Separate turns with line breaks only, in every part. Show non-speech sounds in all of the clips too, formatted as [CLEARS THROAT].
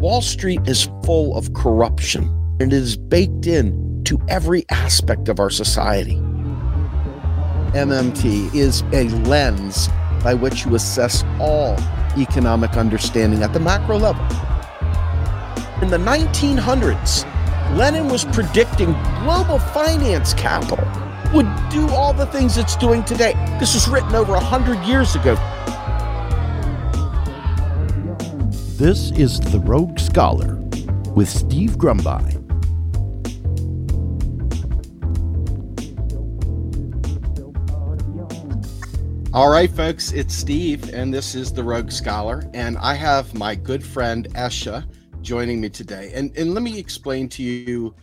Wall Street is full of corruption. and It is baked in to every aspect of our society. MMT is a lens by which you assess all economic understanding at the macro level. In the 1900s, Lenin was predicting global finance capital would do all the things it's doing today. This was written over 100 years ago.
This is The Rogue Scholar with Steve Grumbine.
All right, folks, it's Steve, and this is The Rogue Scholar. And I have my good friend Esha joining me today. And, and let me explain to you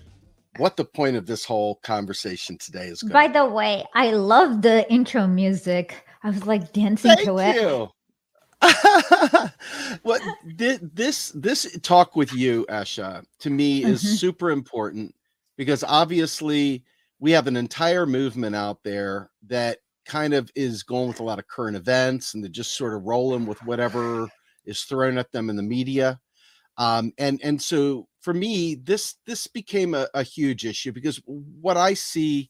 what the point of this whole conversation today is.
By the way, I love the intro music. I was like dancing
Thank
to it.
You. [LAUGHS] what this this talk with you, Esha, to me is
Mhm.
super important because obviously we have an entire movement out there that kind of is going with a lot of current events and they're just sort of rolling with whatever is thrown at them in the media. Um, and and so for me, this this became a, a huge issue because what I see,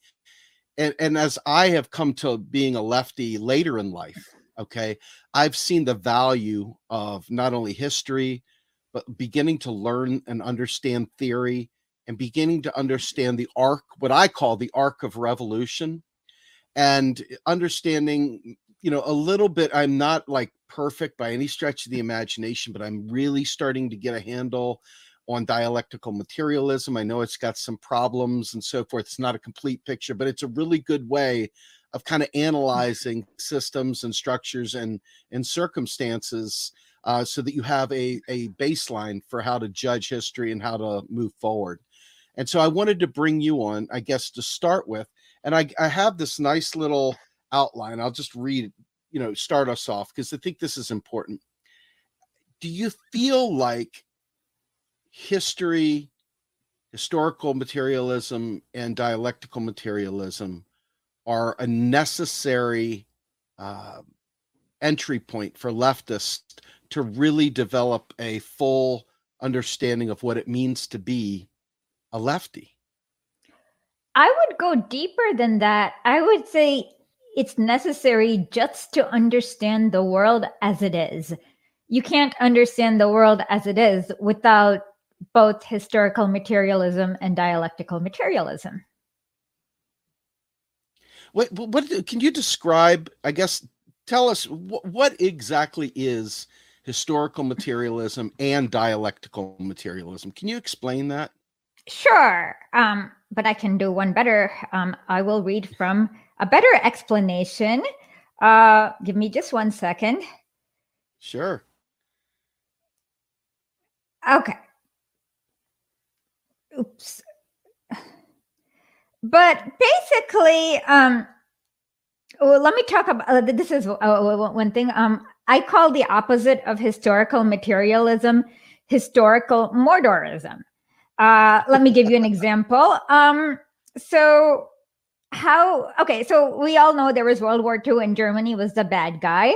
and, and as I have come to being a lefty later in life, okay, I've seen the value of not only history, but beginning to learn and understand theory and beginning to understand the arc, what I call the arc of revolution, and understanding, you know, a little bit. I'm not like perfect by any stretch of the imagination, but I'm really starting to get a handle on dialectical materialism. I know it's got some problems and so forth. It's not a complete picture, but it's a really good way of kind of analyzing systems and structures and and circumstances uh, so that you have a a baseline for how to judge history and how to move forward. And so I wanted to bring you on, I guess, to start with. And I, I have this nice little outline. I'll just read, you know, start us off because I think this is important. Do you feel like history, historical materialism, and dialectical materialism are a necessary uh, entry point for leftists to really develop a full understanding of what it means to be a lefty?
I would go deeper than that. I would say it's necessary just to understand the world as it is. You can't understand the world as it is without both historical materialism and dialectical materialism.
What, what, can you describe? I guess tell us what, what exactly is historical materialism and dialectical materialism. Can you explain that?
Sure, um, but I can do one better. Um, I will read from a better explanation. Uh, give me just one second.
Sure.
Okay. Oops. But basically, um, well, let me talk about uh, this. Is uh, one thing. Um, I call the opposite of historical materialism historical Mordorism. Uh, let me give you an [LAUGHS] example. Um, so how? Okay, so we all know there was World War II and Germany was the bad guy.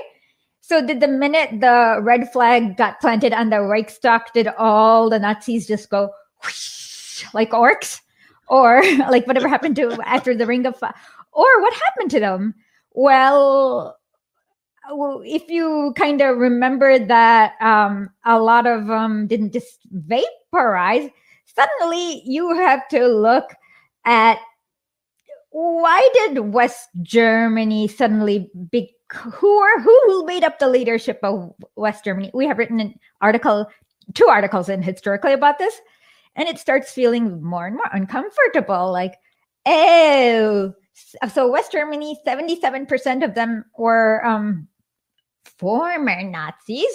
So did the minute the red flag got planted on the Reichstag, did all the Nazis just go whoosh, like orcs, or [LAUGHS] like whatever happened to after the Ring of Fire, or what happened to them? Well, if you kind of remember that um, a lot of them didn't just vaporize, suddenly you have to look at why did West Germany suddenly be who are who made up the leadership of West Germany? We have written an article, two articles in Historic.ly about this, and it starts feeling more and more uncomfortable. Like, oh, so West Germany, seventy-seven percent of them were um, former Nazis.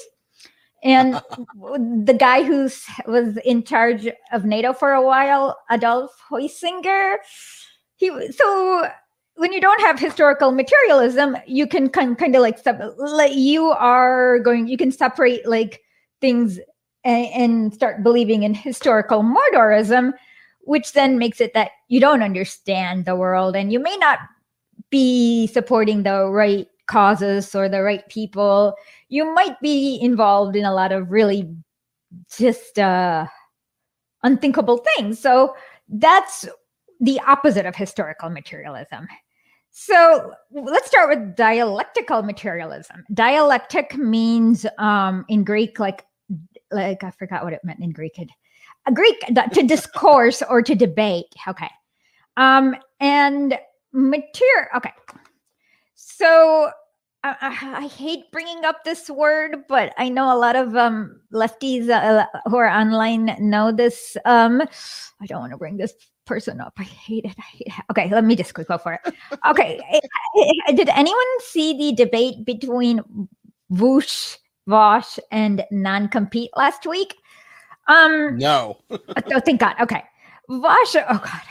And [LAUGHS] the guy who was in charge of NATO for a while, Adolf Heusinger, he so when you don't have historical materialism, you can kind, kind of like, sub, like you are going, you can separate like things and, and start believing in historical Mordorism, which then makes it that you don't understand the world and you may not be supporting the right causes or the right people. You might be involved in a lot of really just uh, unthinkable things. So that's the opposite of historical materialism. So let's start with dialectical materialism. Dialectic means um, in Greek, like like I forgot what it meant in Greek. A Greek to discourse or to debate. Okay, um, and material. Okay, so I, I, hate bringing up this word, but I know a lot of um, lefties uh, who are online know this. Um, I don't want to bring this person up. I hate it. I hate it. Okay, let me just go for it. Okay, [LAUGHS] did anyone see the debate between Voosh, Vaush, and non-compete last week?
Um, no. [LAUGHS]
oh, thank God. Okay, Vaush. Oh God.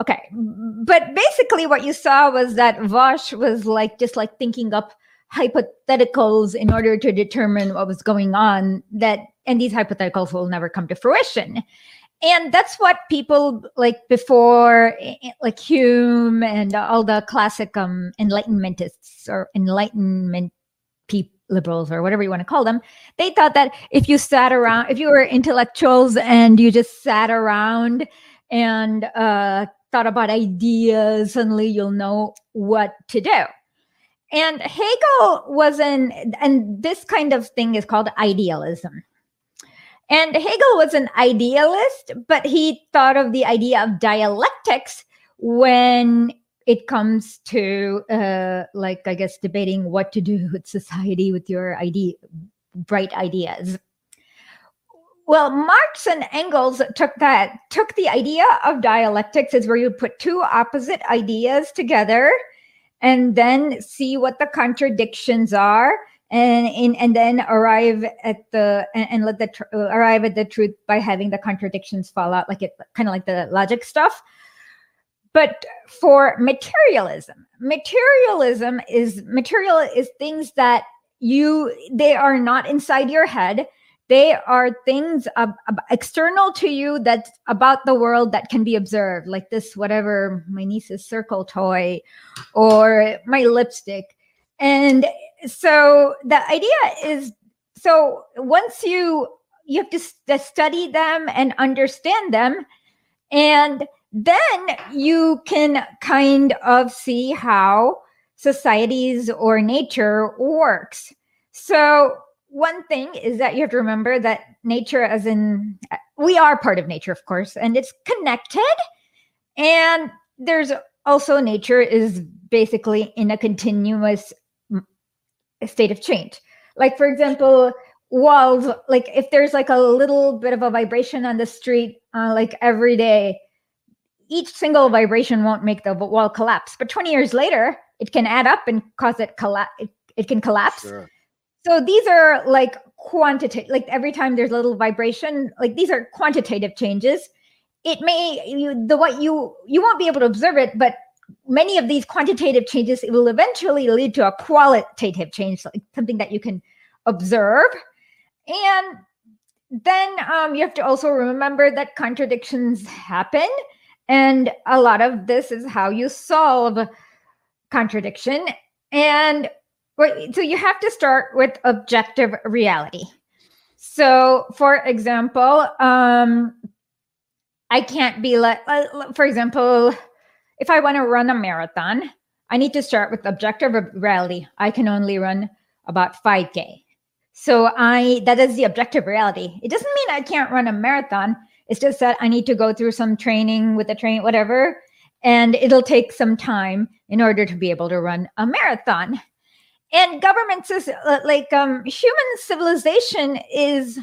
Okay, but basically, what you saw was that Vaush was like just like thinking up hypotheticals in order to determine what was going on. That and these hypotheticals will never come to fruition and that's what people like before like hume and all the classic um enlightenmentists or enlightenment people liberals or whatever you want to call them they thought that if you sat around if you were intellectuals and you just sat around and uh, thought about ideas suddenly you'll know what to do. And hegel was an, and this kind of thing is called idealism. And Hegel was an idealist, but he thought of the idea of dialectics when it comes to uh, like i guess debating what to do [LAUGHS] with society with your idea bright ideas. Well marx and engels took that took the idea of dialectics is where you put two opposite ideas together and then see what the contradictions are and in, and then arrive at the and, and let the tr- arrive at the truth by having the contradictions fall out like it kind of like the logic stuff but for materialism materialism is material is things that you they are not inside your head. They are things external to you that's about the world that can be observed like this whatever my niece's circle toy or my lipstick. And so the idea is so once you you have to st- study them and understand them and then you can kind of see how societies or nature works so one thing is that you have to remember that nature as in we are part of nature of course and it's connected and there's also nature is basically in a continuous state of change. Like, for example, walls, like if there's like a little bit of a vibration on the street, uh, like every day, each single vibration won't make the wall collapse. But 20 years later, it can add up and cause it collapse. It, it, can collapse. Sure. So these are like quantitative, like every time there's a little vibration, like these are quantitative changes. It may you the what you you won't be able to observe it, but many of these quantitative changes it will eventually lead to a qualitative change, like something that you can observe. And then um, you have to also remember that contradictions happen. And a lot of this is how you solve contradiction. And so you have to start with objective reality. So, for example, um, I can't be like, for example, if I want to run a marathon, I need to start with objective reality. I can only run about 5K. So I that is the objective reality. It doesn't mean I can't run a marathon. It's just that I need to go through some training with the train, whatever, and it'll take some time in order to be able to run a marathon. And governments is uh, like um, human civilization is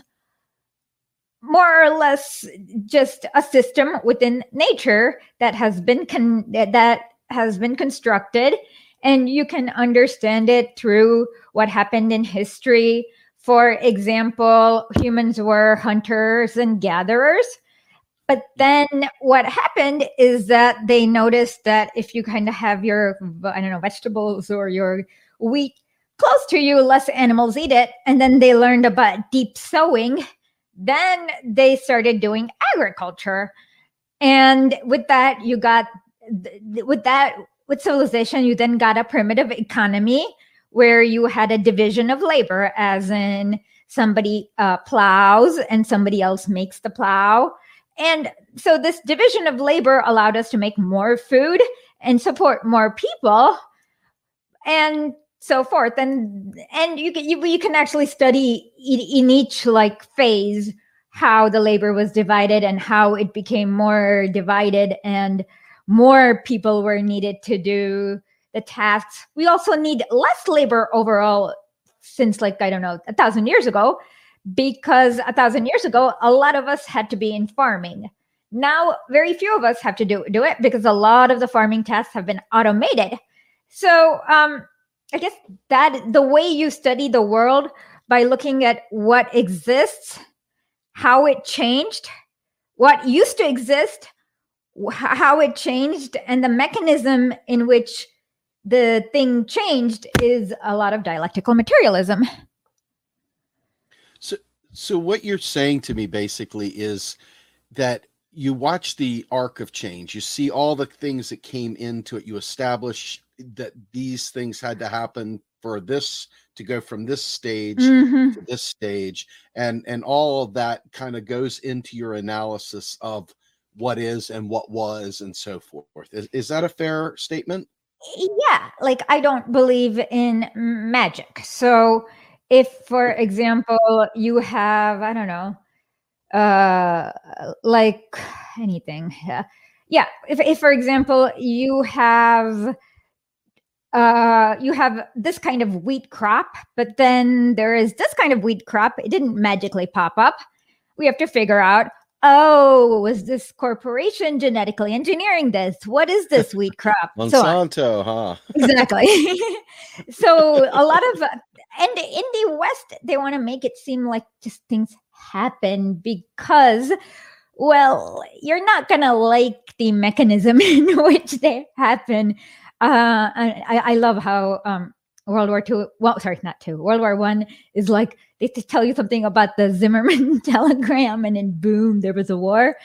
more or less just a system within nature that has been con- that has been constructed and you can understand it through what happened in history for example humans were hunters and gatherers but then what happened is that they noticed that if you kind of have your i don't know vegetables or your wheat close to you less animals eat it and then they learned about deep sowing then they started doing agriculture. And with that, you got, with that, with civilization, you then got a primitive economy where you had a division of labor, as in somebody uh, plows and somebody else makes the plow. And so this division of labor allowed us to make more food and support more people and so forth. And and you can you, you can actually study in each like phase how the labor was divided and how it became more divided and more people were needed to do the tasks. We also need less labor overall since like I don't know a thousand years ago, because a thousand years ago a lot of us had to be in farming. Now very few of us have to do do it because a lot of the farming tasks have been automated. So um, I guess that the way you study the world by looking at what exists, how it changed, what used to exist, how it changed, and the mechanism in which the thing changed is a lot of dialectical materialism.
So, so what you're saying to me basically is that you watch the arc of change. You see all the things that came into it. You establish that these things had to happen for this to go from this stage mm-hmm. to this stage, and and all of that kind of goes into your analysis of what is and what was and so forth. Is, is that a fair statement?
Yeah like i don't believe in magic. So if for example you have i don't know uh like anything yeah. Yeah if, if for example you have uh you have this kind of wheat crop but then there is this kind of wheat crop it didn't magically pop up. We have to figure out oh, was this corporation genetically engineering this? What is this [LAUGHS] wheat crop?
Monsanto, so, huh?
exactly. [LAUGHS] so [LAUGHS] a lot of, and in the West, they want to make it seem like just things happen because, well, you're not going to like the mechanism in which they happen. Uh, I, I love how um, World War II, well, sorry, not two, World War One is like they tell you something about the Zimmerman [LAUGHS] telegram, and then boom, there was a war,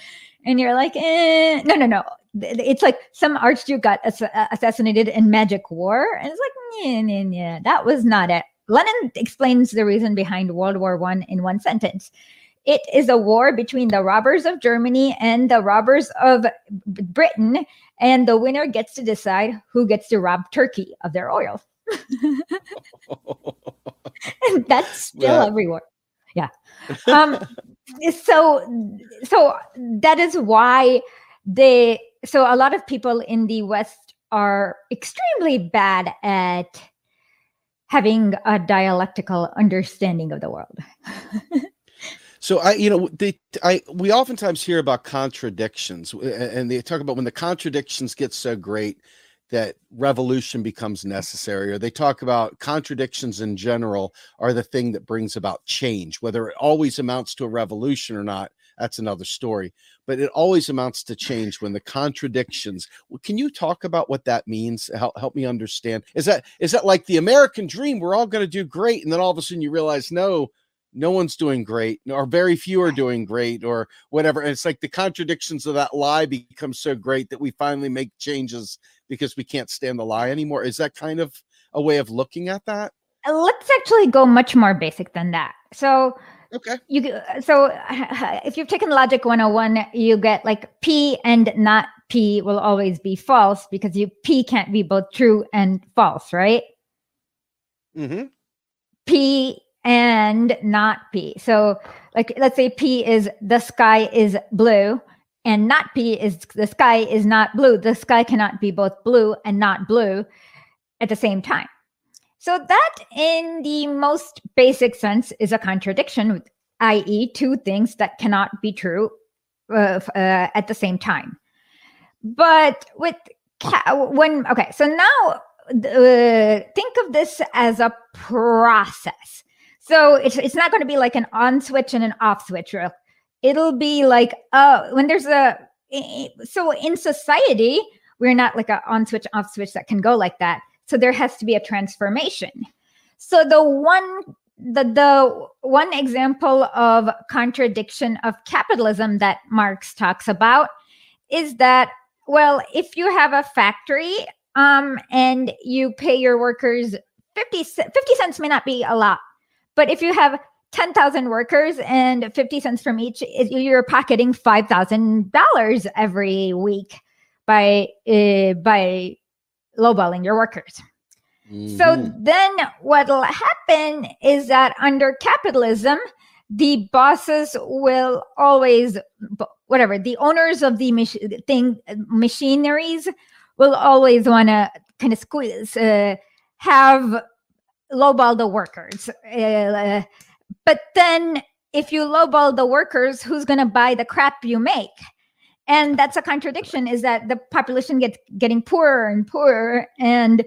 and you're like, eh. no, no, no. It's like some archduke got ass- assassinated in Magic War, and it's like, yeah, yeah, that was not it. Lenin explains the reason behind World War One in one sentence. It is a war between the robbers of Germany and the robbers of Britain, and the winner gets to decide who gets to rob Turkey of their oil. And that's [LAUGHS] still yeah. everywhere. Yeah. [LAUGHS] Um, so so that is why they so a lot of people in the West are extremely bad at having a dialectical understanding of the world.
So I, you know, they, I, we oftentimes hear about contradictions, and they talk about when the contradictions get so great that revolution becomes necessary or they talk about contradictions in general are the thing that brings about change. Whether it always amounts to a revolution or not that's another story but it always amounts to change when the contradictions can you talk about what that means? Help, help me understand. Is that is that like the american dream we're all going to do great and then all of a sudden you realize no no one's doing great or very few are doing great or whatever and it's like the contradictions of that lie become so great that we finally make changes because we can't stand the lie anymore? Is that kind of a way of looking at that?
Uh, let's actually go much more basic than that. So
okay.
you so [LAUGHS] if you've taken logic 101 you get like p and not p will always be false because you p can't be both true and false right?
Mm-hmm.
p and not P. So, like, let's say P is the sky is blue, and not be is the sky is not blue. The sky cannot be both blue and not blue at the same time. So, that in the most basic sense is a contradiction, i.e., two things that cannot be true uh, uh, at the same time. But with ca- when, okay, so now uh, think of this as a process so it's it's not going to be like an on switch and an off switch. It'll be like oh, when there's a so in society we're not like a on switch off switch that can go like that. So there has to be a transformation. So the one the the one example of contradiction of capitalism that Marx talks about is that well, if you have a factory um and you pay your workers 50, 50 cents may not be a lot but if you have 10,000 workers and 50 cents from each, you're pocketing $5,000 every week by uh, by lowballing your workers. Mm-hmm. So then what'll happen is that under capitalism, the bosses will always whatever the owners of the mach- thing machineries will always want to kind of squeeze uh, have lowball the workers uh, but then if you lowball the workers who's going to buy the crap you make? And that's a contradiction is that the population gets getting poorer and poorer and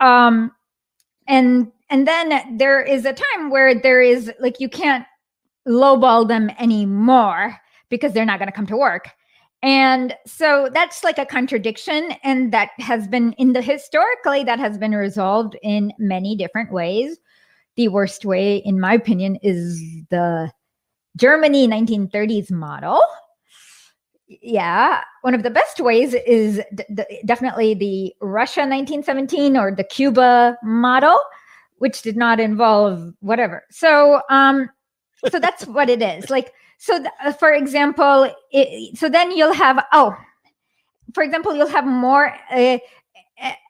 um and and then there is a time where there is like you can't lowball them anymore because they're not going to come to work. And so that's like a contradiction and that has been in the historically that has been resolved in many different ways the worst way in my opinion is the germany 1930s model. Yeah one of the best ways is d- d- definitely the russia 1917 or the cuba model which did not involve whatever. So um so that's what it is. Like so th- uh, for example it, so then you'll have oh for example you'll have more uh,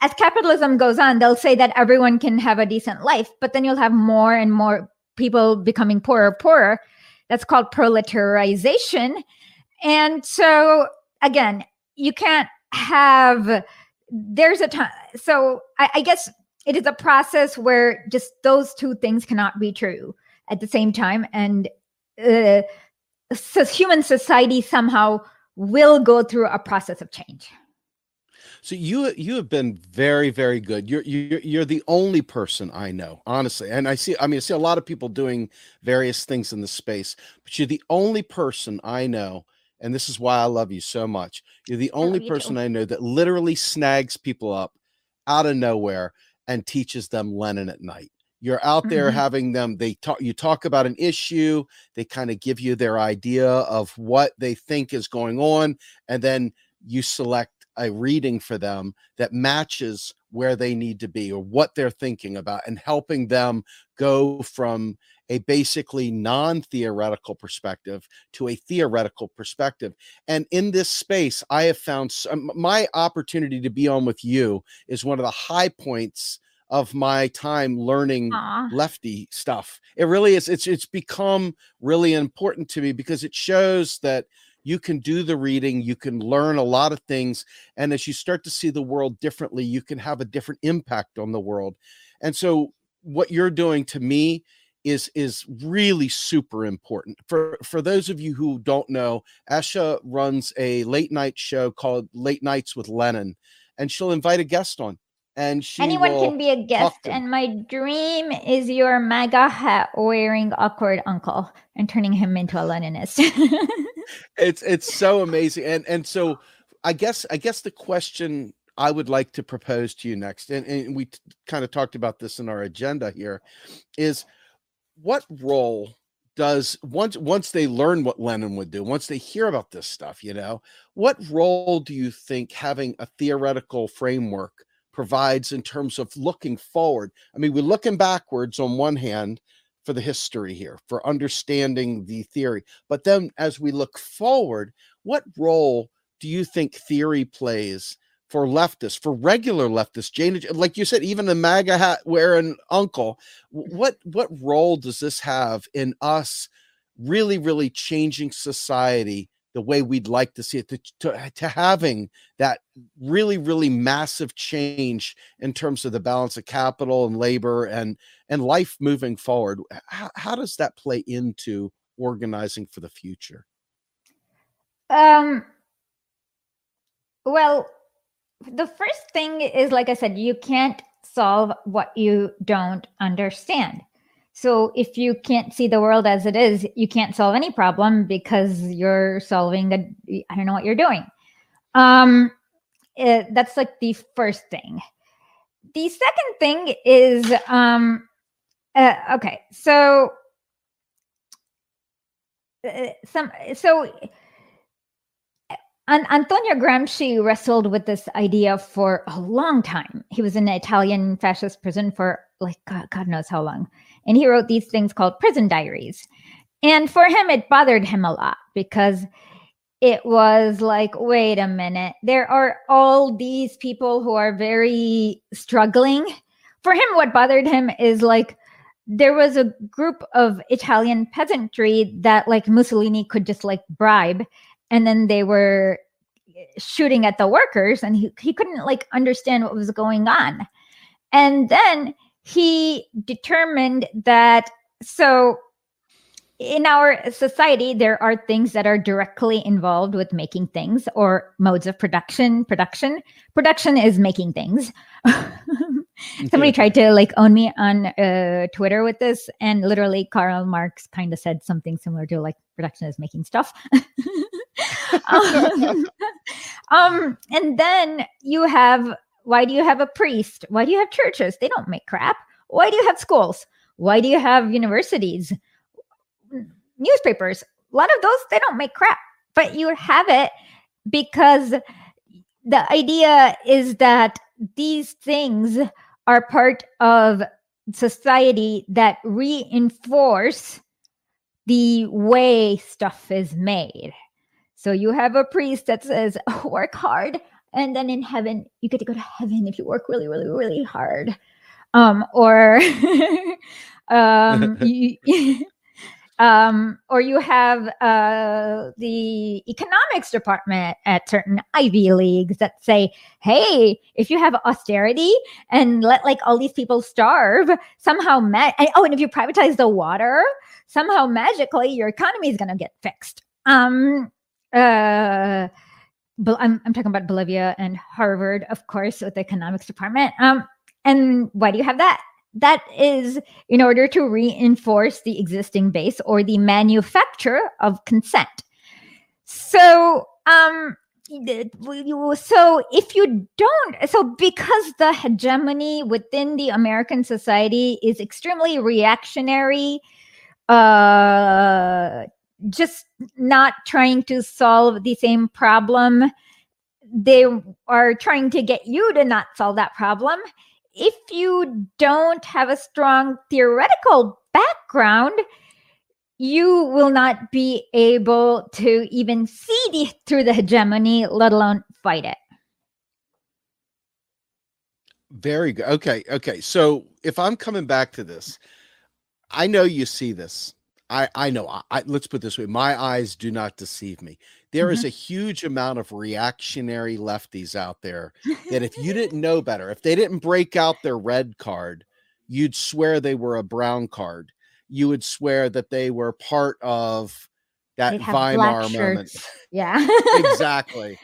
as capitalism goes on they'll say that everyone can have a decent life but then you'll have more and more people becoming poorer poorer. That's called proletarization. And so again you can't have there's a time so I, I guess it is a process where just those two things cannot be true at the same time. And uh, so human society somehow will go through a process of change
so you you have been very very good. You're you're you're the only person I know, honestly. And I see I mean I see a lot of people doing various things in the space, but you're the only person I know and this is why I love you so much. You're the only person too. I know that literally snags people up out of nowhere and teaches them Lenin at night. You're out there mm-hmm. having them, they talk, you talk about an issue, they kind of give you their idea of what they think is going on, and then you select a reading for them that matches where they need to be or what they're thinking about and helping them go from a basically non theoretical perspective to a theoretical perspective. And in this space, I have found um, my opportunity to be on with you is one of the high points of my time learning Aww. lefty stuff. It really is. It's it's become really important to me because it shows that you can do the reading, you can learn a lot of things, and as you start to see the world differently, you can have a different impact on the world. And so, what you're doing to me is is really super important for for those of you who don't know Esha runs a late night show called late nights with lenin and she'll invite a guest on and she
anyone can be a guest and my dream is your MAGA hat wearing awkward uncle and turning him into a leninist [LAUGHS]
it's it's so amazing and and so i guess i guess the question i would like to propose to you next and, and we t- kind of talked about this in our agenda here is what role does once once they learn what Lenin would do, once they hear about this stuff, you know, what role do you think having a theoretical framework provides in terms of looking forward? I mean, we're looking backwards on one hand for the history here, for understanding the theory, but then as we look forward, what role do you think theory plays for leftists, for regular leftists, Jane, uh, like you said, even the MAGA hat wearing uncle, mm-hmm. what what role does this have in us really, really changing society the way we'd like to see it, to, to, to having that really, really massive change in terms of the balance of capital and labor and and life moving forward? How, how does that play into organizing for the future?
Um. Well, the first thing is like I said, you can't solve what you don't understand. So if you can't see the world as it is, you can't solve any problem because you're solving a I don't know what you're doing. Um it, eh, that's like the first thing. The second thing is um uh, okay. So uh, some so Antonio Gramsci wrestled with this idea for a long time. He was in an Italian fascist prison for like God, God knows how long. And he wrote these things called prison diaries. And for him, it bothered him a lot because it was like, wait a minute, there are all these people who are very struggling. For him, what bothered him is like, there was a group of Italian peasantry that like Mussolini could just like bribe, and then they were shooting at the workers, and he, he couldn't like understand what was going on. And then he determined that so in our society, there are things that are directly involved with making things or modes of production. Production, production is making things. [LAUGHS] Somebody tried to like own me on uh, Twitter with this, and literally Karl Marx kind of said something similar to like production is making stuff. [LAUGHS] um, [LAUGHS] um, and then you have why do you have a priest? Why do you have churches? They don't make crap. Why do you have schools? Why do you have universities? newspapers. A lot of those, they don't make crap, but you have it because the idea is that these things are part of society that reinforce the way stuff is made. So you have a priest that says, [LAUGHS] work hard. And then in heaven, you get to go to heaven if you work really, really, really hard. Um, or [LAUGHS] um, [LAUGHS] you, [LAUGHS] um, or you have uh, the economics department at certain Ivy Leagues that say, hey, if you have austerity and let like all these people starve, somehow, ma- and, oh, and if you privatize the water, somehow magically your economy is going to get fixed. Um, uh, I'm, I'm talking about Bolivia and Harvard, of course, with the economics department. Um, and why do you have that? that is in order to reinforce the existing base or the manufacture of consent. So, um, so if you don't so because the hegemony within the american society is extremely reactionary uh just not trying to solve the same problem they are trying to get you to not solve that problem if you don't have a strong theoretical background, you will not be able to even see the, through the hegemony, let alone fight it.
Very good. Okay. Okay. So if I'm coming back to this, I know you see this. I I know. I, I let's put this way. My eyes do not deceive me. There mm-hmm. is a huge amount of reactionary lefties out there that if you didn't [LAUGHS] know better, if they didn't break out their red card, you'd swear they were a brown card. You would swear that they were part of that Weimar moment.
Yeah. [LAUGHS]
exactly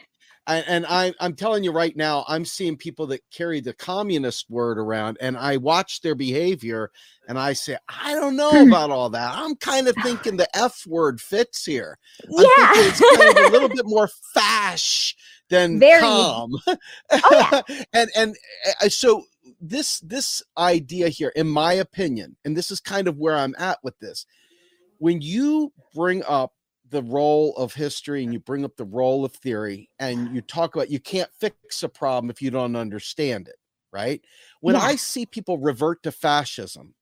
and, and I, I'm telling you right now, I'm seeing people that carry the communist word around, and I watch their behavior, and I say, I don't know [LAUGHS] about all that. I'm kind of thinking the F word fits here. I'm
yeah,
it's kind of a little bit more [LAUGHS] fash than Very. calm. Oh, yeah. [LAUGHS] and and uh, so this this idea here, in my opinion, and this is kind of where I'm at with this, when you bring up the role of history and you bring up the role of theory and you talk about you can't fix a problem if you don't understand it, right? When yeah. I see people revert to fascism,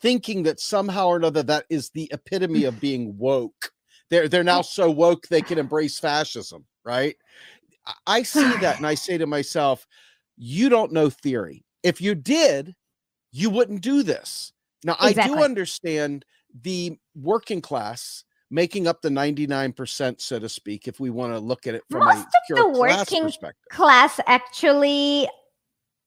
thinking that somehow or another that is the epitome of being woke. They're they're now [LAUGHS] so woke they can embrace fascism, right? I see that and I say to myself, you don't know theory. If you did, you wouldn't do this. Now exactly. I do understand the working class making up the 99% so to speak if we want to look at it from
most
a
of the working class actually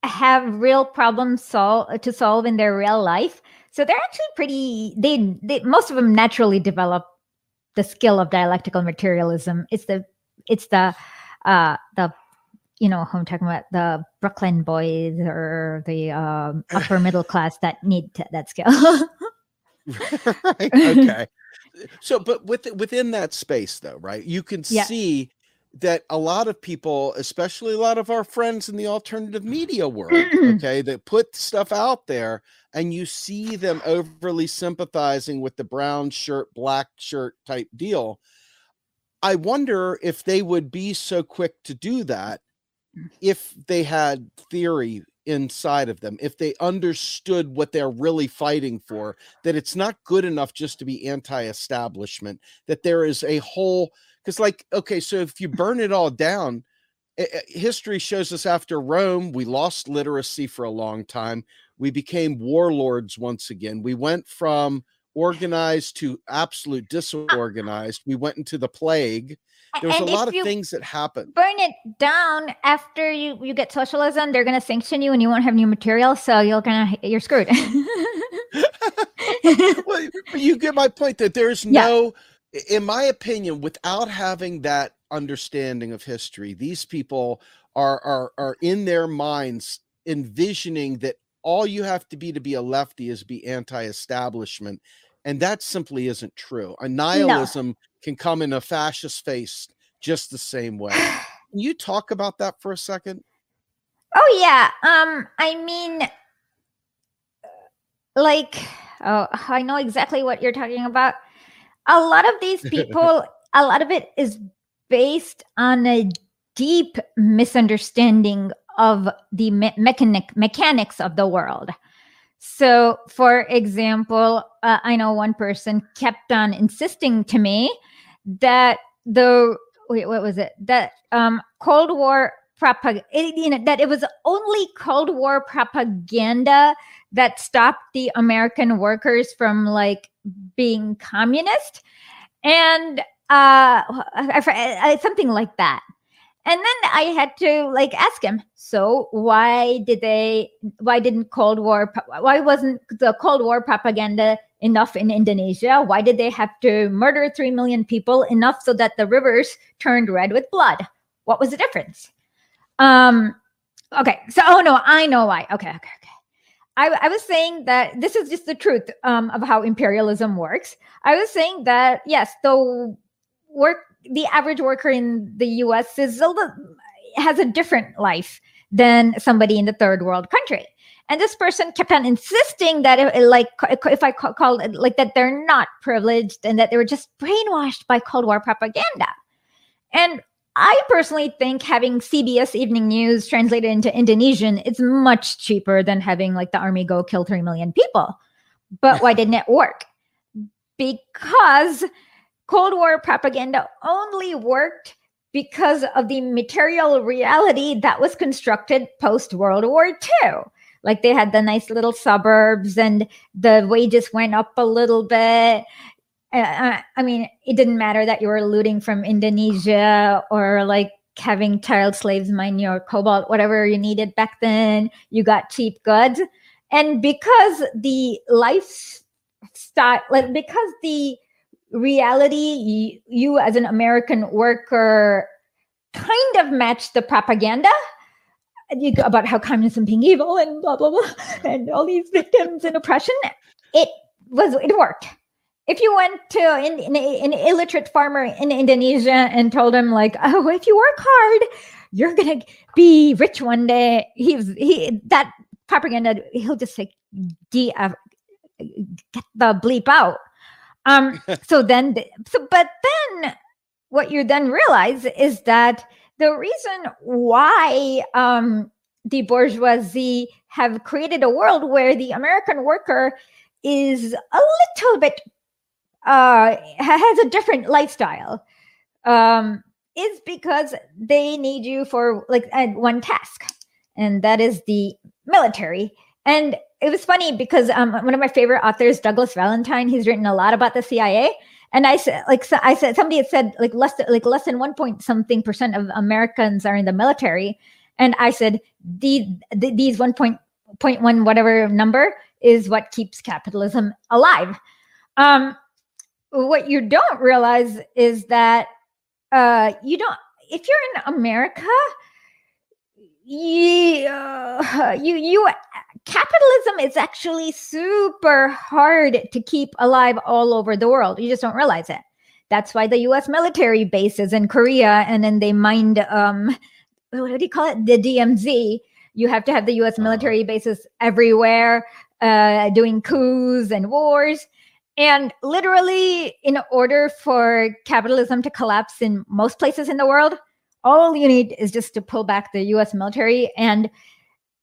have real problems sol- to solve in their real life. So they're actually pretty they, they most of them naturally develop the skill of dialectical materialism. It's the it's the uh the you know who i'm talking about the brooklyn boys or the um, upper middle [LAUGHS] class that need to, that skill. [LAUGHS]
Right okay so but with within that space though right you can yeah. see that a lot of people especially a lot of our friends in the alternative media world mm-hmm. okay that put stuff out there and you see them overly sympathizing with the brown shirt black shirt type deal i wonder if they would be so quick to do that mm. if they had theory inside of them, if they understood what they're really fighting for, that it's not good enough just to be anti establishment, that there is a whole, because, like, okay, so if you burn it all down, history shows us after Rome, we lost literacy for a long time. We became warlords once again. We went from organized to absolute disorganized. We went into the plague.
And
a lot of things that happened.
burn it down after you you get socialism they're going to sanction you and you won't have new material so you're gonna you're screwed [LAUGHS]
well, you get my point that there's
Yeah.
no, in my opinion, without having that understanding of history, these people are are are in their minds envisioning that all you have to be to be a lefty is be anti-establishment, and that simply isn't true. A nihilism can come in a fascist face just the same way. [SIGHS] Can you talk about that for a second?
oh yeah um i mean like oh i know exactly what you're talking about a lot of these [LAUGHS] people a lot of it is based on a deep misunderstanding of the me- mechanic mechanics of the world so for example uh, i know one person kept on insisting to me that the wait what was it? That um cold war propaganda you know that it was only cold war propaganda that stopped the american workers from like being communist. And uh I, I, something like that. And then i had to like ask him so why did they why didn't cold war why wasn't the cold war propaganda enough in indonesia why did they have to murder 3 million people enough so that the rivers turned red with blood what was the difference um okay so oh no i know why okay okay okay I, I was saying that this is just the truth um, of how imperialism works. I was saying that yes, the work the average worker in the U.S. is a has a different life than somebody in the third world country. And this person kept on insisting that, it, like, if I ca- called it like that, they're not privileged and that they were just brainwashed by Cold War propaganda. And I personally think having CBS Evening News translated into Indonesian is much cheaper than having like the army go kill 3 million people. But why didn't it work? Because Cold War propaganda only worked because of the material reality that was constructed post World War II. Like they had the nice little suburbs and the wages went up a little bit. Uh, I mean, it didn't matter that you were looting from Indonesia or like having child slaves mine your cobalt, whatever you needed back then. You got cheap goods. And because the lifestyle, like because the reality you, you as an American worker kind of matched the propaganda about how communism being evil and blah blah blah and all these victims and oppression, it was it worked if you went to an, an, an illiterate farmer in Indonesia and told him like, oh, if you work hard, you're gonna be rich one day. He's he that propaganda. He'll just say, de uh, get the bleep out. Um. [LAUGHS] so then, so but then, what you then realize is that the reason why um the bourgeoisie have created a world where the American worker is a little bit uh, has a different lifestyle um, is because they need you for like one task, and that is the military. And it was funny because um, one of my favorite authors, Douglas Valentine, he's written a lot about the CIA. And I said, like so I said, somebody had said like less than, like less than one point something percent of Americans are in the military, and I said the, the these one point point one whatever number is what keeps capitalism alive. Um, what you don't realize is that uh, you don't if you're in America, you, uh, you you capitalism is actually super hard to keep alive all over the world. You just don't realize it. That's why the U.S. military bases in Korea, and then they mined um, what do you call it? The DMZ. You have to have the U.S.
Uh-huh.
military bases everywhere, uh, doing coups and wars. And literally, in order for capitalism to collapse in most places in the world, all you need is just to pull back the US military. And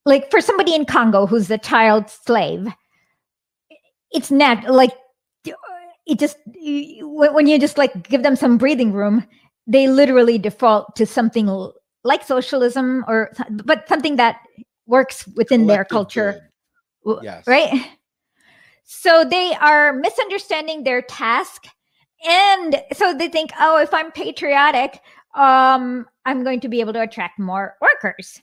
like for somebody in Congo who's a child slave, it's not like it just when you just like give them some breathing room, they literally default to something like socialism or but something that works within their culture.
Yes.
Right? So they are misunderstanding their task and so they think, "Oh, if I'm patriotic, um I'm going to be able to attract more workers."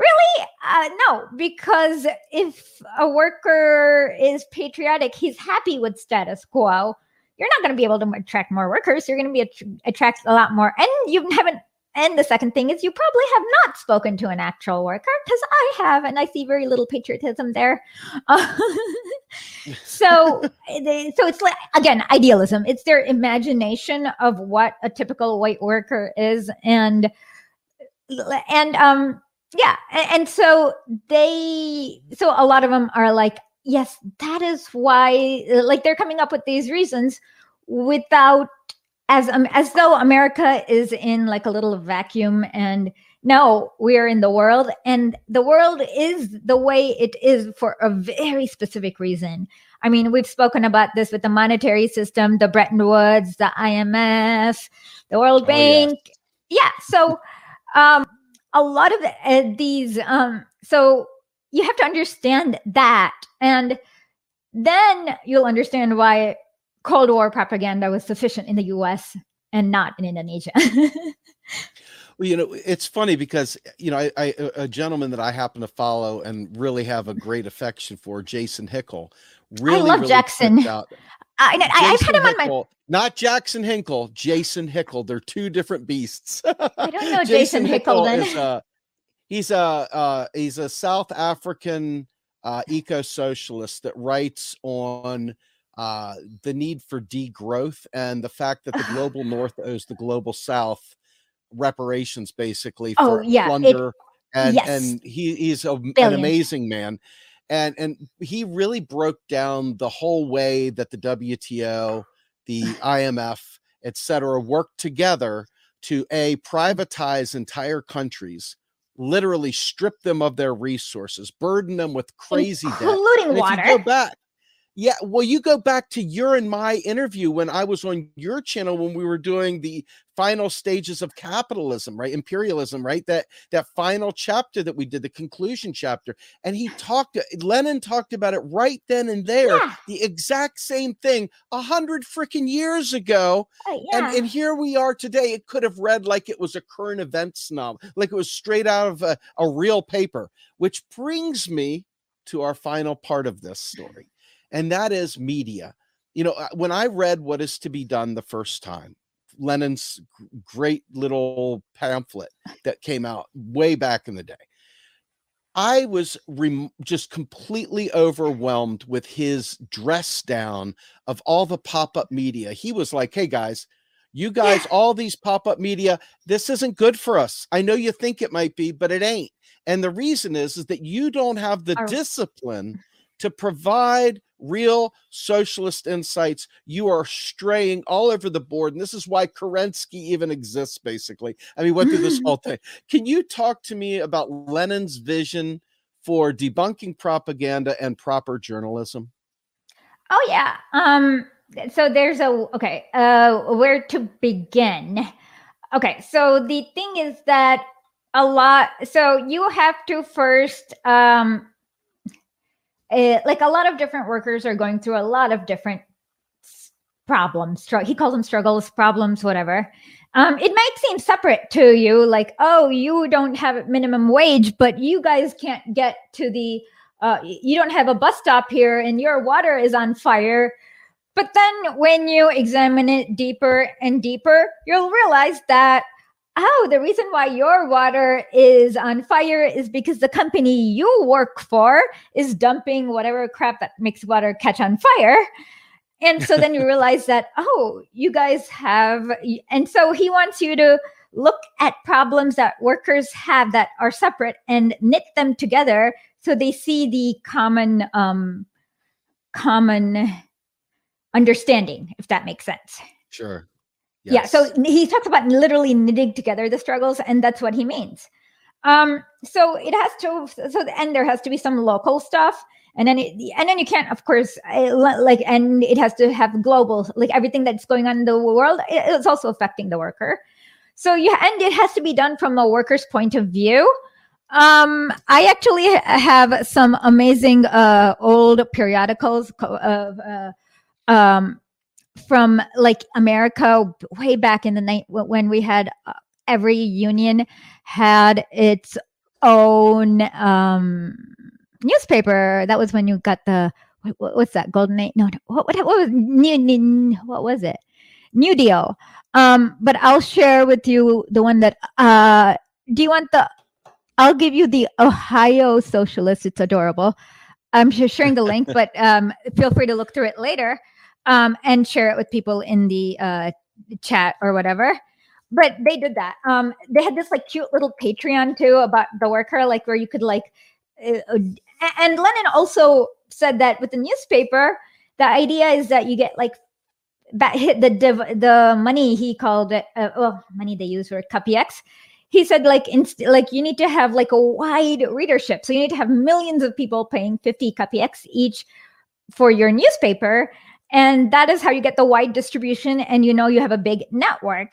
Really? Uh, no, because if a worker is patriotic, he's happy with status quo. You're not going to be able to attract more workers. You're going to be att- attract a lot more, and you haven't. And the second thing is, you probably have not spoken to an actual worker because I have, and I see very little patriotism there. [LAUGHS] So, they, so it's like again idealism. It's their imagination of what a typical white worker is, and and um yeah and so they so a lot of them are like yes that is why like they're coming up with these reasons without as um, as though america is in like a little vacuum and no we're in the world and the world is the way it is for a very specific reason i mean we've spoken about this with the monetary system the bretton woods the imf the world bank oh, yes. yeah so um a lot of uh, these um so you have to understand that. And then you'll understand why cold war propaganda was sufficient in the us and not in indonesia. [LAUGHS]
Well you know it's funny because you know I, I, a gentleman that i happen to follow and really have a great affection for jason hickel really
i love
really
jackson. out, I, I, have had him on my
not Jackson Hinkle, Jason Hickel. They're two different beasts.
I don't know [LAUGHS] Jason, Jason Hickel. Then. Is,
uh, he's a uh, he's a South African uh, eco socialist that writes on uh, the need for degrowth and the fact that the [SIGHS] global North owes the global South reparations, basically
oh,
for
yeah,
plunder.
It,
and
yes.
and he, he's a, an amazing man and and he really broke down the whole way that the WTO, the IMF, etc., worked together to a privatize entire countries, literally strip them of their resources, burden them with crazy
including
debt.
water.
go back, yeah, well, you go back to your and my interview when I was on your channel when we were doing the final stages of capitalism, right? Imperialism, right? That that final chapter that we did, the conclusion chapter, and he talked. Lenin talked about it right then and there,
yeah.
the exact same thing, a hundred freaking years ago.
Uh, yeah.
And and here we are today. It could have read like it was a current events novel, like it was straight out of a, a real paper. Which brings me to our final part of this story and that is media. You know, uh, when I read What is to Be Done the first time, Lenin's great little pamphlet that came out way back in the day, I was rem- just completely overwhelmed with his dress down of all the pop up media. He was like, hey guys, you guys, yeah. all these pop up media, this isn't good for us. I know you think it might be, but it ain't. And the reason is, is that you don't have the discipline to provide real socialist insights. You are straying all over the board. And this is why Kerensky even exists, basically. I mean, went through this whole [LAUGHS] thing. Can you talk to me about Lenin's vision for debunking propaganda and proper journalism?
Oh, yeah. Um, so there's a, okay, uh, where to begin? Okay, so the thing is that a lot, so you have to first um, it, like a lot of different workers are going through a lot of different problems. He calls them struggles, problems, whatever. Um, it might seem separate to you, like, oh, you don't have a minimum wage, but you guys can't get to the, uh, you don't have a bus stop here and your water is on fire. But then when you examine it deeper and deeper, you'll realize that oh, the reason why your water is on fire is because the company you work for is dumping whatever crap that makes water catch on fire. And so then you [LAUGHS] realize that, oh, you guys have, and so he wants you to look at problems that workers have that are separate and knit them together so they see the common, um, common understanding, if that makes sense.
Sure.
Yes. Yeah. So he talks about literally knitting together the struggles, and that's what he means. Um, so it has to. So and there has to be some local stuff, and then it, and then you can't, of course, uh, like, and it has to have global, like everything that's going on in the world. It's also affecting the worker. So you and it has to be done from a worker's point of view. Um, I actually have some amazing uh, old periodicals of uh, um, from like America way back in the night when we had uh, every union had its own um, newspaper. That was when you got the what, what's that golden age? No, no what, what, what was new, what was it? New Deal. Um, but I'll share with you the one that uh do you want the I'll give you the Ohio Socialist. It's adorable. I'm just sharing the link, [LAUGHS] but um, feel free to look through it later um, and share it with people in the uh, chat or whatever. But they did that. Um, they had this like cute little Patreon too about the worker, like where you could like. Uh, uh and Lenin also said that with the newspaper, the idea is that you get like that hit the the money he called it. Uh, well, money they use for kopecks he said like inst- like you need to have like a wide readership so you need to have millions of people paying 50 kopecks each for your newspaper and that is how you get the wide distribution and you know you have a big network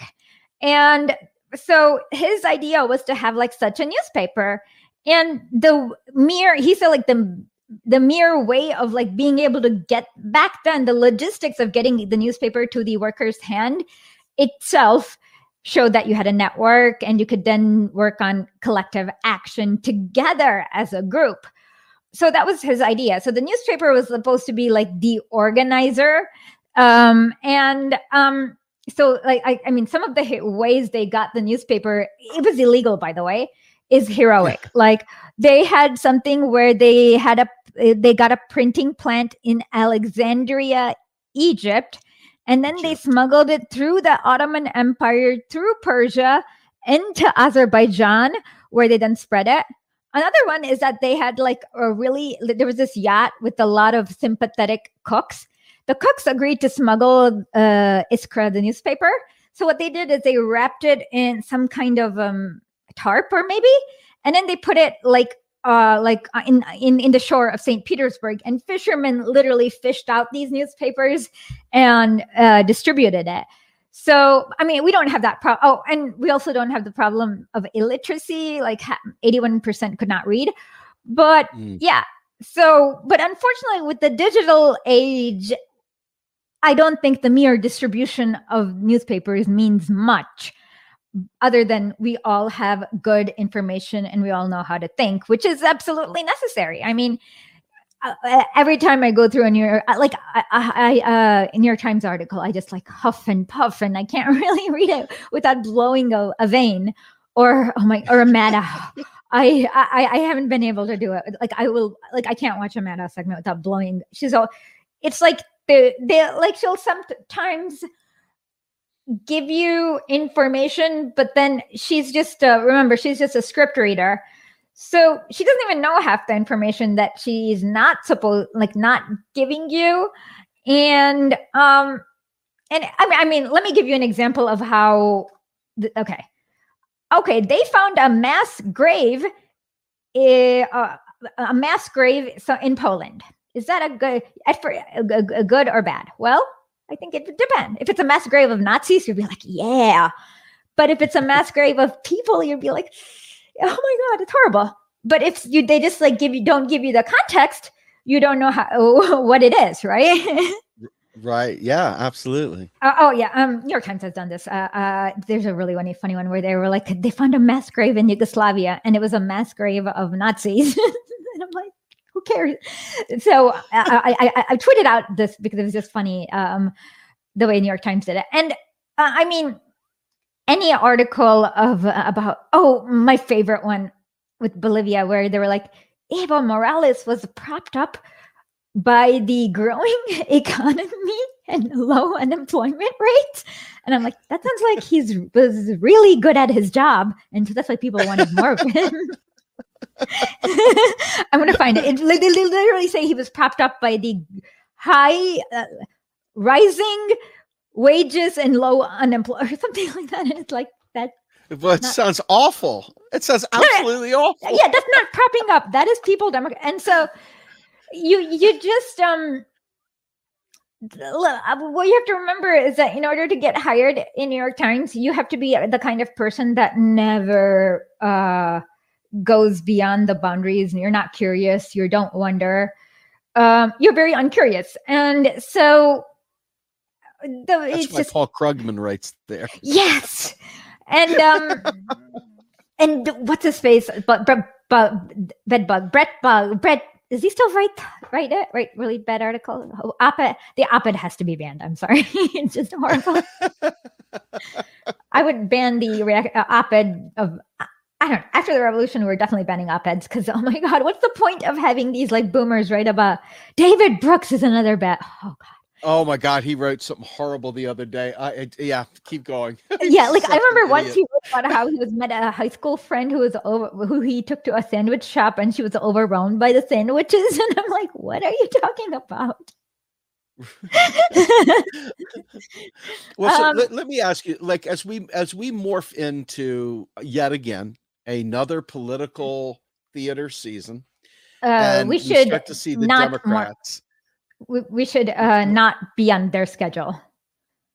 and so his idea was to have like such a newspaper and the mere he said like the the mere way of like being able to get back then the logistics of getting the newspaper to the worker's hand itself showed that you had a network and you could then work on collective action together as a group. So that was his idea. So the newspaper was supposed to be like the organizer. Um, and um, so like I, I mean some of the ways they got the newspaper, it was illegal by the way, is heroic. [LAUGHS] like they had something where they had a they got a printing plant in Alexandria, Egypt and then they smuggled it through the Ottoman Empire, through Persia, into Azerbaijan, where they then spread it. Another one is that they had like a really, there was this yacht with a lot of sympathetic cooks. The cooks agreed to smuggle uh, Iskra, the newspaper. So what they did is they wrapped it in some kind of um, tarp or maybe, and then they put it like uh, like uh, in in in the shore of St. Petersburg, and fishermen literally fished out these newspapers and uh, distributed it. So, I mean, we don't have that problem. Oh, and we also don't have the problem of illiteracy. Like, eighty-one percent could not read. But mm. yeah, so but unfortunately, with the digital age, I don't think the mere distribution of newspapers means much other than we all have good information and we all know how to think, which is absolutely necessary. I mean, uh, uh every time I go through a New York, uh, like I, I, uh, New York Times article, I just like huff and puff, and I can't [LAUGHS] really read it without blowing a, a vein, or oh my, or a Maddow. I, I, I haven't been able to do it. Like I will, like I can't watch a Maddow segment without blowing. She's all, it's like they, they like she'll sometimes give you information, but then she's just uh, remember she's just a script reader, so she doesn't even know half the information that she is not supposed like not giving you, and um, and I mean, I mean, let me give you an example of how. Th- okay, okay, they found a mass grave, uh, a mass grave so in Poland. Is that a good, a, a good or bad? Well, I think it would depend. If it's a mass grave of Nazis, you'd be like, yeah. But if it's a mass grave of people, you'd be like, oh my God, it's horrible. But if you they just like give you don't give you the context, you don't know how [LAUGHS] what it is, right? [LAUGHS]
right. Yeah, absolutely.
Uh, oh yeah. Um, New York Times has done this. Uh, uh, there's a really funny, funny one where they were like, they found a mass grave in Yugoslavia, and it was a mass grave of Nazis. [LAUGHS] and I'm like, who cares? So I, I, I, tweeted out this because it was just funny um, the way New York Times did it. And uh, I mean, any article of uh, about oh my favorite one with Bolivia where they were like Evo Morales was propped up by the growing [LAUGHS] economy and low unemployment rate And I'm like, that sounds like he's was really good at his job. And so that's why people wanted more of him. [LAUGHS] I'm gonna find it. it. They literally say he was propped up by the high uh, rising wages and low unemployment [LAUGHS] or something like that. And it's like that.
But it
Not-
sounds awful. It sounds [LAUGHS]
no,
absolutely awful.
yeah that's not propping up that is people democrat and so you you just um uh, what you have to remember is that in order to get hired in new york times you have to be the kind of person that never uh goes beyond the boundaries and you're not curious you don't wonder um you're very uncurious and so the,
That's
it's
why
just
Paul Krugman writes there. [LAUGHS]
Yes. And um and what's his face? But but but bedbug. Brett bug. Brett is he still right? Right? It right? Really bad article. Oh, op-ed. The op-ed has to be banned. I'm sorry. [LAUGHS] it's just horrible. I would ban the uh, op-ed of. I don't know. After the revolution, we are definitely banning op-eds because oh my god, what's the point of having these like boomers write about David Brooks is another bet? Oh god.
Oh my God, he wrote something horrible the other day. I, I yeah, keep going. [LAUGHS]
yeah, like I remember once he wrote about how he was met a high school friend who was over who he took to a sandwich shop and she was overwhelmed by the sandwiches. [LAUGHS] And I'm like, what are you talking about? [LAUGHS]
Well, so
Um,
let, let me ask you, like, as we as we morph into yet again another political theater season,
uh,
and
we should
start to see the Democrats.
We, we should uh, not be on their schedule.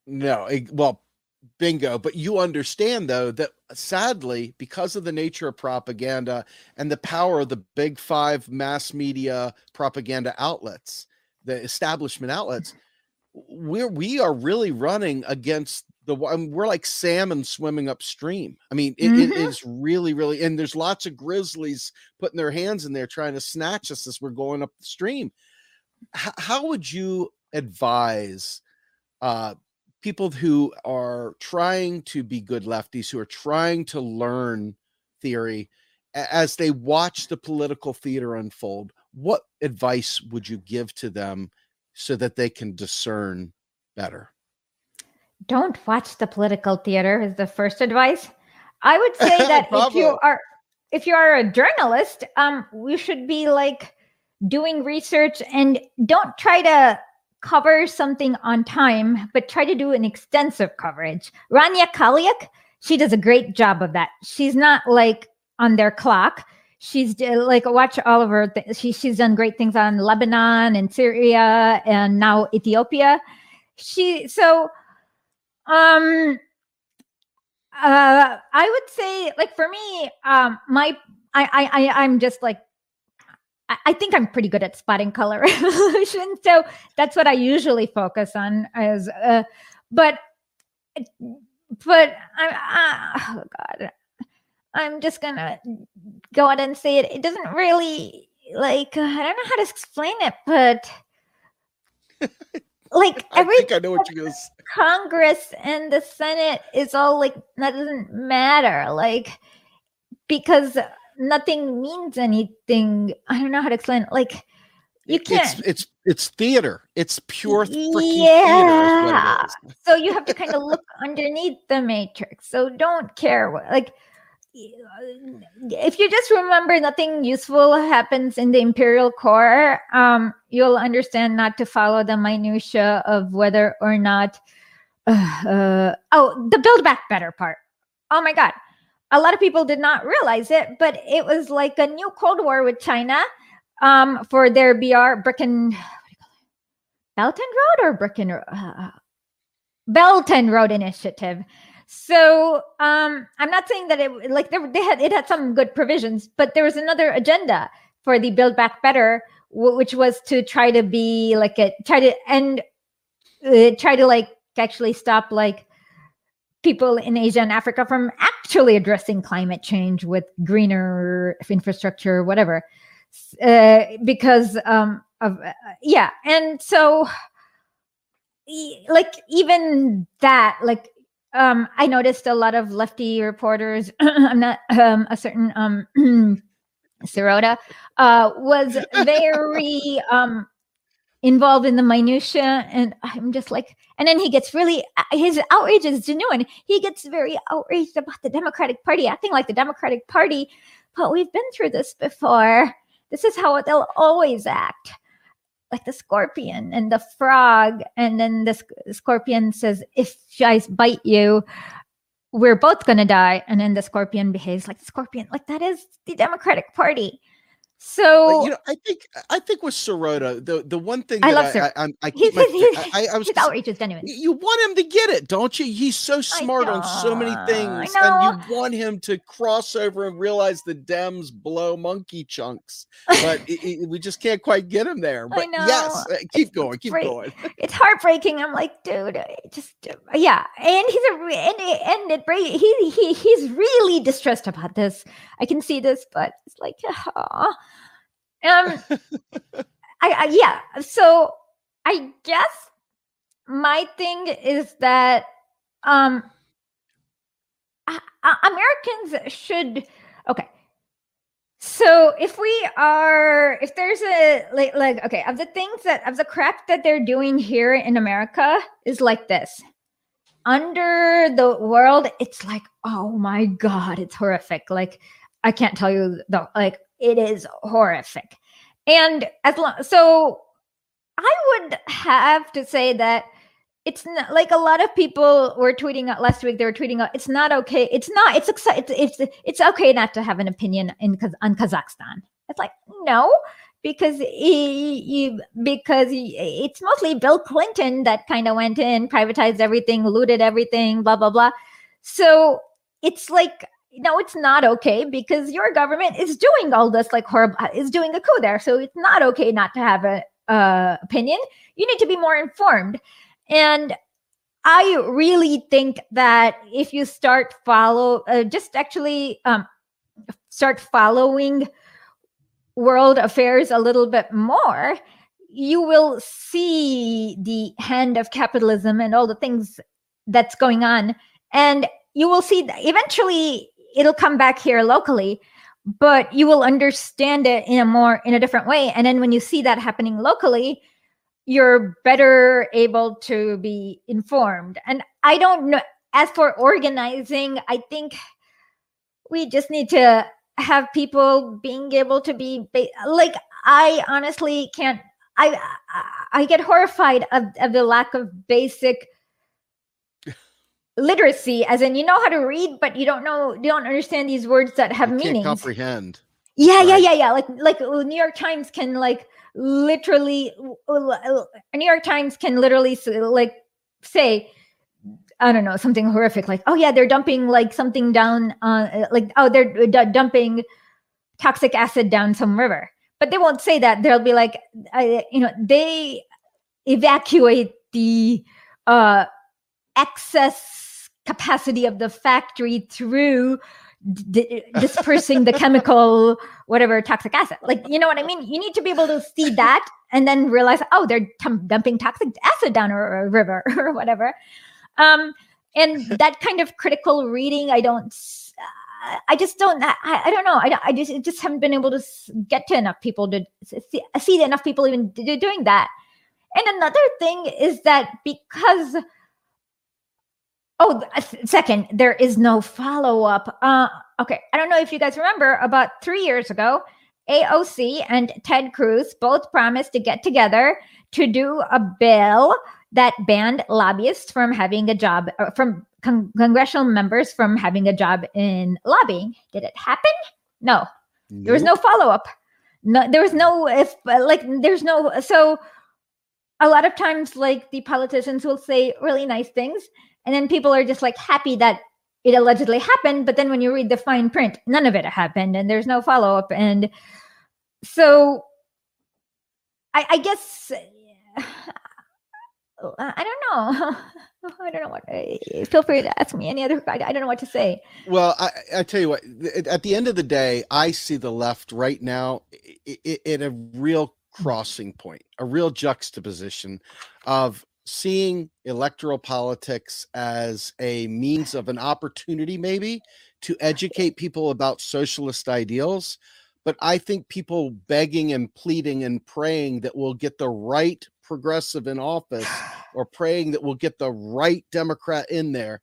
No, eh, well, bingo. But you understand though that sadly, because of the nature of propaganda and the power of the big five mass media propaganda outlets, the establishment outlets, we're we are really running against the I mean, we're like salmon swimming upstream. I mean, it, it
Mhm.
is really, really, and there's lots of grizzlies putting their hands in there trying to snatch us as we're going up the stream. H- how would you advise uh, people who are trying to be good lefties, who are trying to learn theory as they watch the political theater unfold? What advice would you give to them so that they can discern better?
Don't watch the political theater is the first advice. I would [LAUGHS] say that if you are if you are a journalist, um, you should be like doing research and don't try to cover something on time, but try to do an extensive coverage. Rania Khalek, she does a great job of that. She's not like on their clock. She's like watch all of her. Th- she she's done great things on Lebanon and Syria and now Ethiopia. She so um uh I would say like for me um my I I, I I'm just like I- I think I'm pretty good at spotting color [LAUGHS] revolution, So that's what I usually focus on as uh but but I, uh, oh god I'm just gonna go ahead and say it. It doesn't really like uh, I don't know how to explain it, but [LAUGHS] like
I
every
think I know what you're going to say.
Congress and the Senate is all like that doesn't matter, like because nothing means anything. I don't know how to explain. It. Like you can't.
it's it's theater. It's pure freaking
Yeah.
theater. is what it is.
so you have to kind of look [LAUGHS] underneath the matrix. So don't care what like. If you just remember nothing useful happens in the imperial core, um, you'll understand not to follow the minutia of whether or not. Uh, uh, oh, the build back better part. Oh my god, a lot of people did not realize it, but it was like a new Cold War with China um, for their BR brick and [SIGHS] Belt and Road or Brick and uh, Belt and Road Initiative. So um, I'm not saying that it like they, they had it had some good provisions, but there was another agenda for the Build Back Better, which was to try to be like a try to end uh, try to like actually stop like people in Asia and Africa from actually addressing climate change with greener infrastructure, whatever, uh, because um, of uh, yeah, and so e- like even that like um i noticed a lot of lefty reporters [CLEARS THROAT] i'm not um a certain um [CLEARS THROAT] Sirota, uh was [LAUGHS] very um involved in the minutia and i'm just like and then he gets really uh, his outrage is genuine he gets very outraged about the democratic party acting like the democratic party but we've been through this before this is how they'll always act like the scorpion and the frog and then the sc- scorpion says if guys bite you we're both gonna die. And then the scorpion behaves like the scorpion. Like that is the Democratic Party. So
you know, I think I think with Sirota, the the one thing
I
that
love
I, I, I, [LAUGHS] keep my,
his,
I, I was
his outrage is genuine.
you want him to get it, don't you? He's so smart on so many things, and you want him to cross over and realize the Dems blow monkey chunks, but [LAUGHS] i- i- we just can't quite get him there. But yes, uh, keep going, keep going. [LAUGHS]
it's heartbreaking. I'm like, dude, just yeah. And he's a and and it he he he's really distressed about this. I can see this, but it's like, aw. Um, I, I yeah. So I guess my thing is that um, Americans should okay. So if we are, if there's a like, like, okay, of the things that of the crap that they're doing here in America is like this. Under the world, it's like, oh my god, it's horrific. Like, I can't tell you the like, it is horrific. And as long, so I would have to say that it's not like a lot of people were tweeting out last week. They were tweeting out, it's not okay. It's not. It's it's it's it's okay not to have an opinion in on Kazakhstan. It's like no, because he, he because he, it's mostly Bill Clinton that kind of went in, privatized everything, looted everything, blah blah blah. So it's like no, it's not okay because your government is doing all this like horrible is doing a coup there. So it's not okay not to have a uh, opinion. You need to be more informed. And I really think that if you start follow, uh, just actually um, start following world affairs a little bit more, you will see the hand of capitalism and all the things that's going on, and you will see eventually it'll come back here locally but you will understand it in a more in a different way. And then when you see that happening locally you're better able to be informed. And i don't know as for organizing i think we just need to have people being able to be like i honestly can't i i, get horrified of, of the lack of basic literacy as in you know how to read but you don't know you don't understand these words that have meanings
comprehend.
yeah, yeah,
Right.
yeah, yeah. Like like uh, New York Times can like literally uh, uh, New York Times can literally like say I don't know something horrific like oh yeah they're dumping like something down on uh, like oh they're du- dumping toxic acid down some river but they won't say that they'll be like I, you know they evacuate the uh excess capacity of the factory through d- dispersing the chemical whatever toxic acid. Like you know what i mean? You need to be able to see that and then realize oh they're tum- dumping toxic acid down a, a river [LAUGHS] or whatever. Um and that kind of critical reading i don't uh, i just don't i, I don't know. I, I just I just haven't been able to get to enough people to see, see enough people even doing that. And another thing is that because Oh, th- second, there is no follow up. Uh, okay, I don't know if you guys remember, about three years ago, AOC and Ted Cruz both promised to get together to do a bill that banned lobbyists from having a job, uh, from con- congressional members from having a job in lobbying. Did it happen? No, there was no follow up. No, there was no if uh, like there's no so. A lot of times, like the politicians will say really nice things, and then people are just like happy that it allegedly happened but then when you read the fine print none of it happened and there's no follow-up. And so i, I guess [SIGHS] i don't know. [LAUGHS] I don't know what feel free to ask me any other I, don't know what to say.
Well, I, I tell you what, at the end of the day, I see the left right now i- i- at a real crossing point, a real juxtaposition of seeing electoral politics as a means of an opportunity, maybe to educate people about socialist ideals. But I think people begging and pleading and praying that we'll get the right progressive in office [SIGHS] or praying that we'll get the right Democrat in there.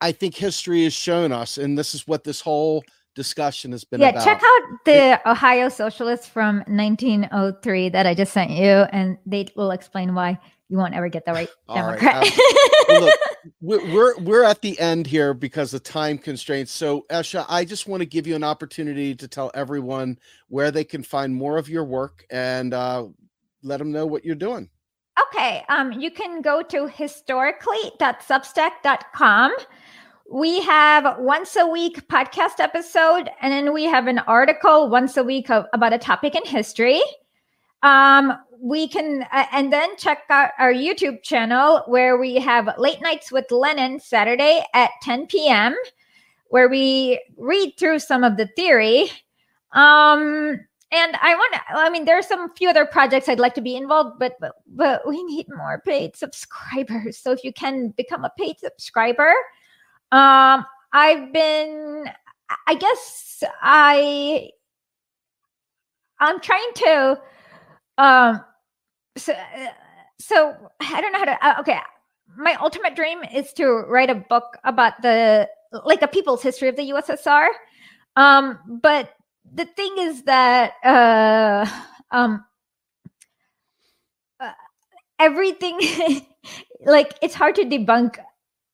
I think history has shown us, and this is what this whole discussion has been about.
yeah
about.
check out the ohio socialists from 1903 that i just sent you and they will explain why you won't ever get the [LAUGHS]
right
democrat
Well, look, we're we're at the end here because of time constraints. So, Esha, I just want to give you an opportunity to tell everyone where they can find more of your work and uh, let them know what you're doing.
Okay. Um, you can go to historically.substack.com. We have once a week podcast episode, and then we have an article once a week of, about a topic in history. Um, we can, uh, and then check out our YouTube channel where we have late nights with Lenin Saturday at 10 p.m., where we read through some of the theory. Um, and I want to, I mean, there are some few other projects I'd like to be involved, but, but, but we need more paid subscribers. So if you can become a paid subscriber, um, I've been, I guess I, I'm trying to, um, so, so I don't know how to, uh, okay. My ultimate dream is to write a book about the, like a people's history of the USSR. Um, but the thing is that uh, um, uh, everything [LAUGHS] like it's hard to debunk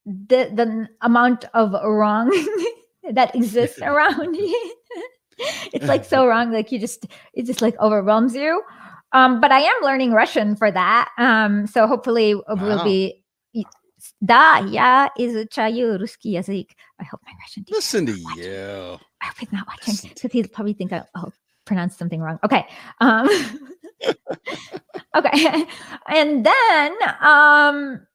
the the amount of wrong [LAUGHS] that exists [LAUGHS] around it's like so wrong like you just it just like overwhelms you um but i am learning russian for that um so hopefully wow. we'll be Да, я изучаю русский язык. I hope my Russian
teacher Listen to you.
I hope he's not watching because he'll probably think I'll, I'll pronounce something wrong. Okay. Um, [LAUGHS] okay. And then, um,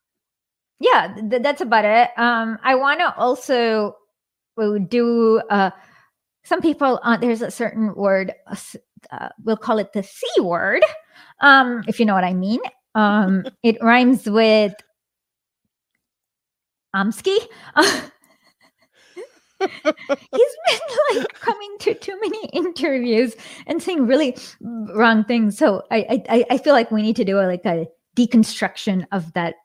yeah, th- that's about it. Um, I want to also do, uh, some people, uh, there's a certain word, uh, we'll call it the C word, um, if you know what I mean. Um, [LAUGHS] it rhymes with Amsky. [LAUGHS] he's been like coming to too many interviews and saying really wrong things. So I I, I feel like we need to do a, like a deconstruction of that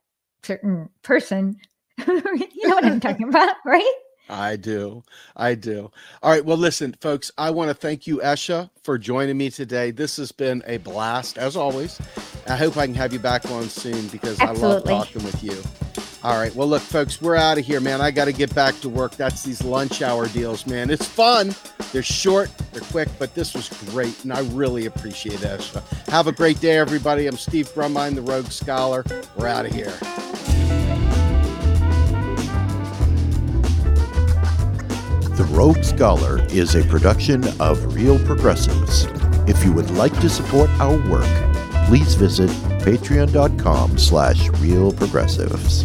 certain person. [LAUGHS] you know what I'm talking about, right?
I do. I do. All right. Well, listen, folks, I want to thank you, Esha, for joining me today. This has been a blast, as always. I hope I can have you back on soon because Absolutely. I love talking with you. All right. Well, look, folks, we're out of here, man. I got to get back to work. That's these lunch hour deals, man. It's fun. They're short, they're quick, but this was great. And I really appreciate it. Have a great day, everybody. I'm Steve Grumbine, the Rogue Scholar. We're out of here.
The Rogue Scholar is a production of Real Progressives. If you would like to support our work, please visit patreon.com slash realprogressives.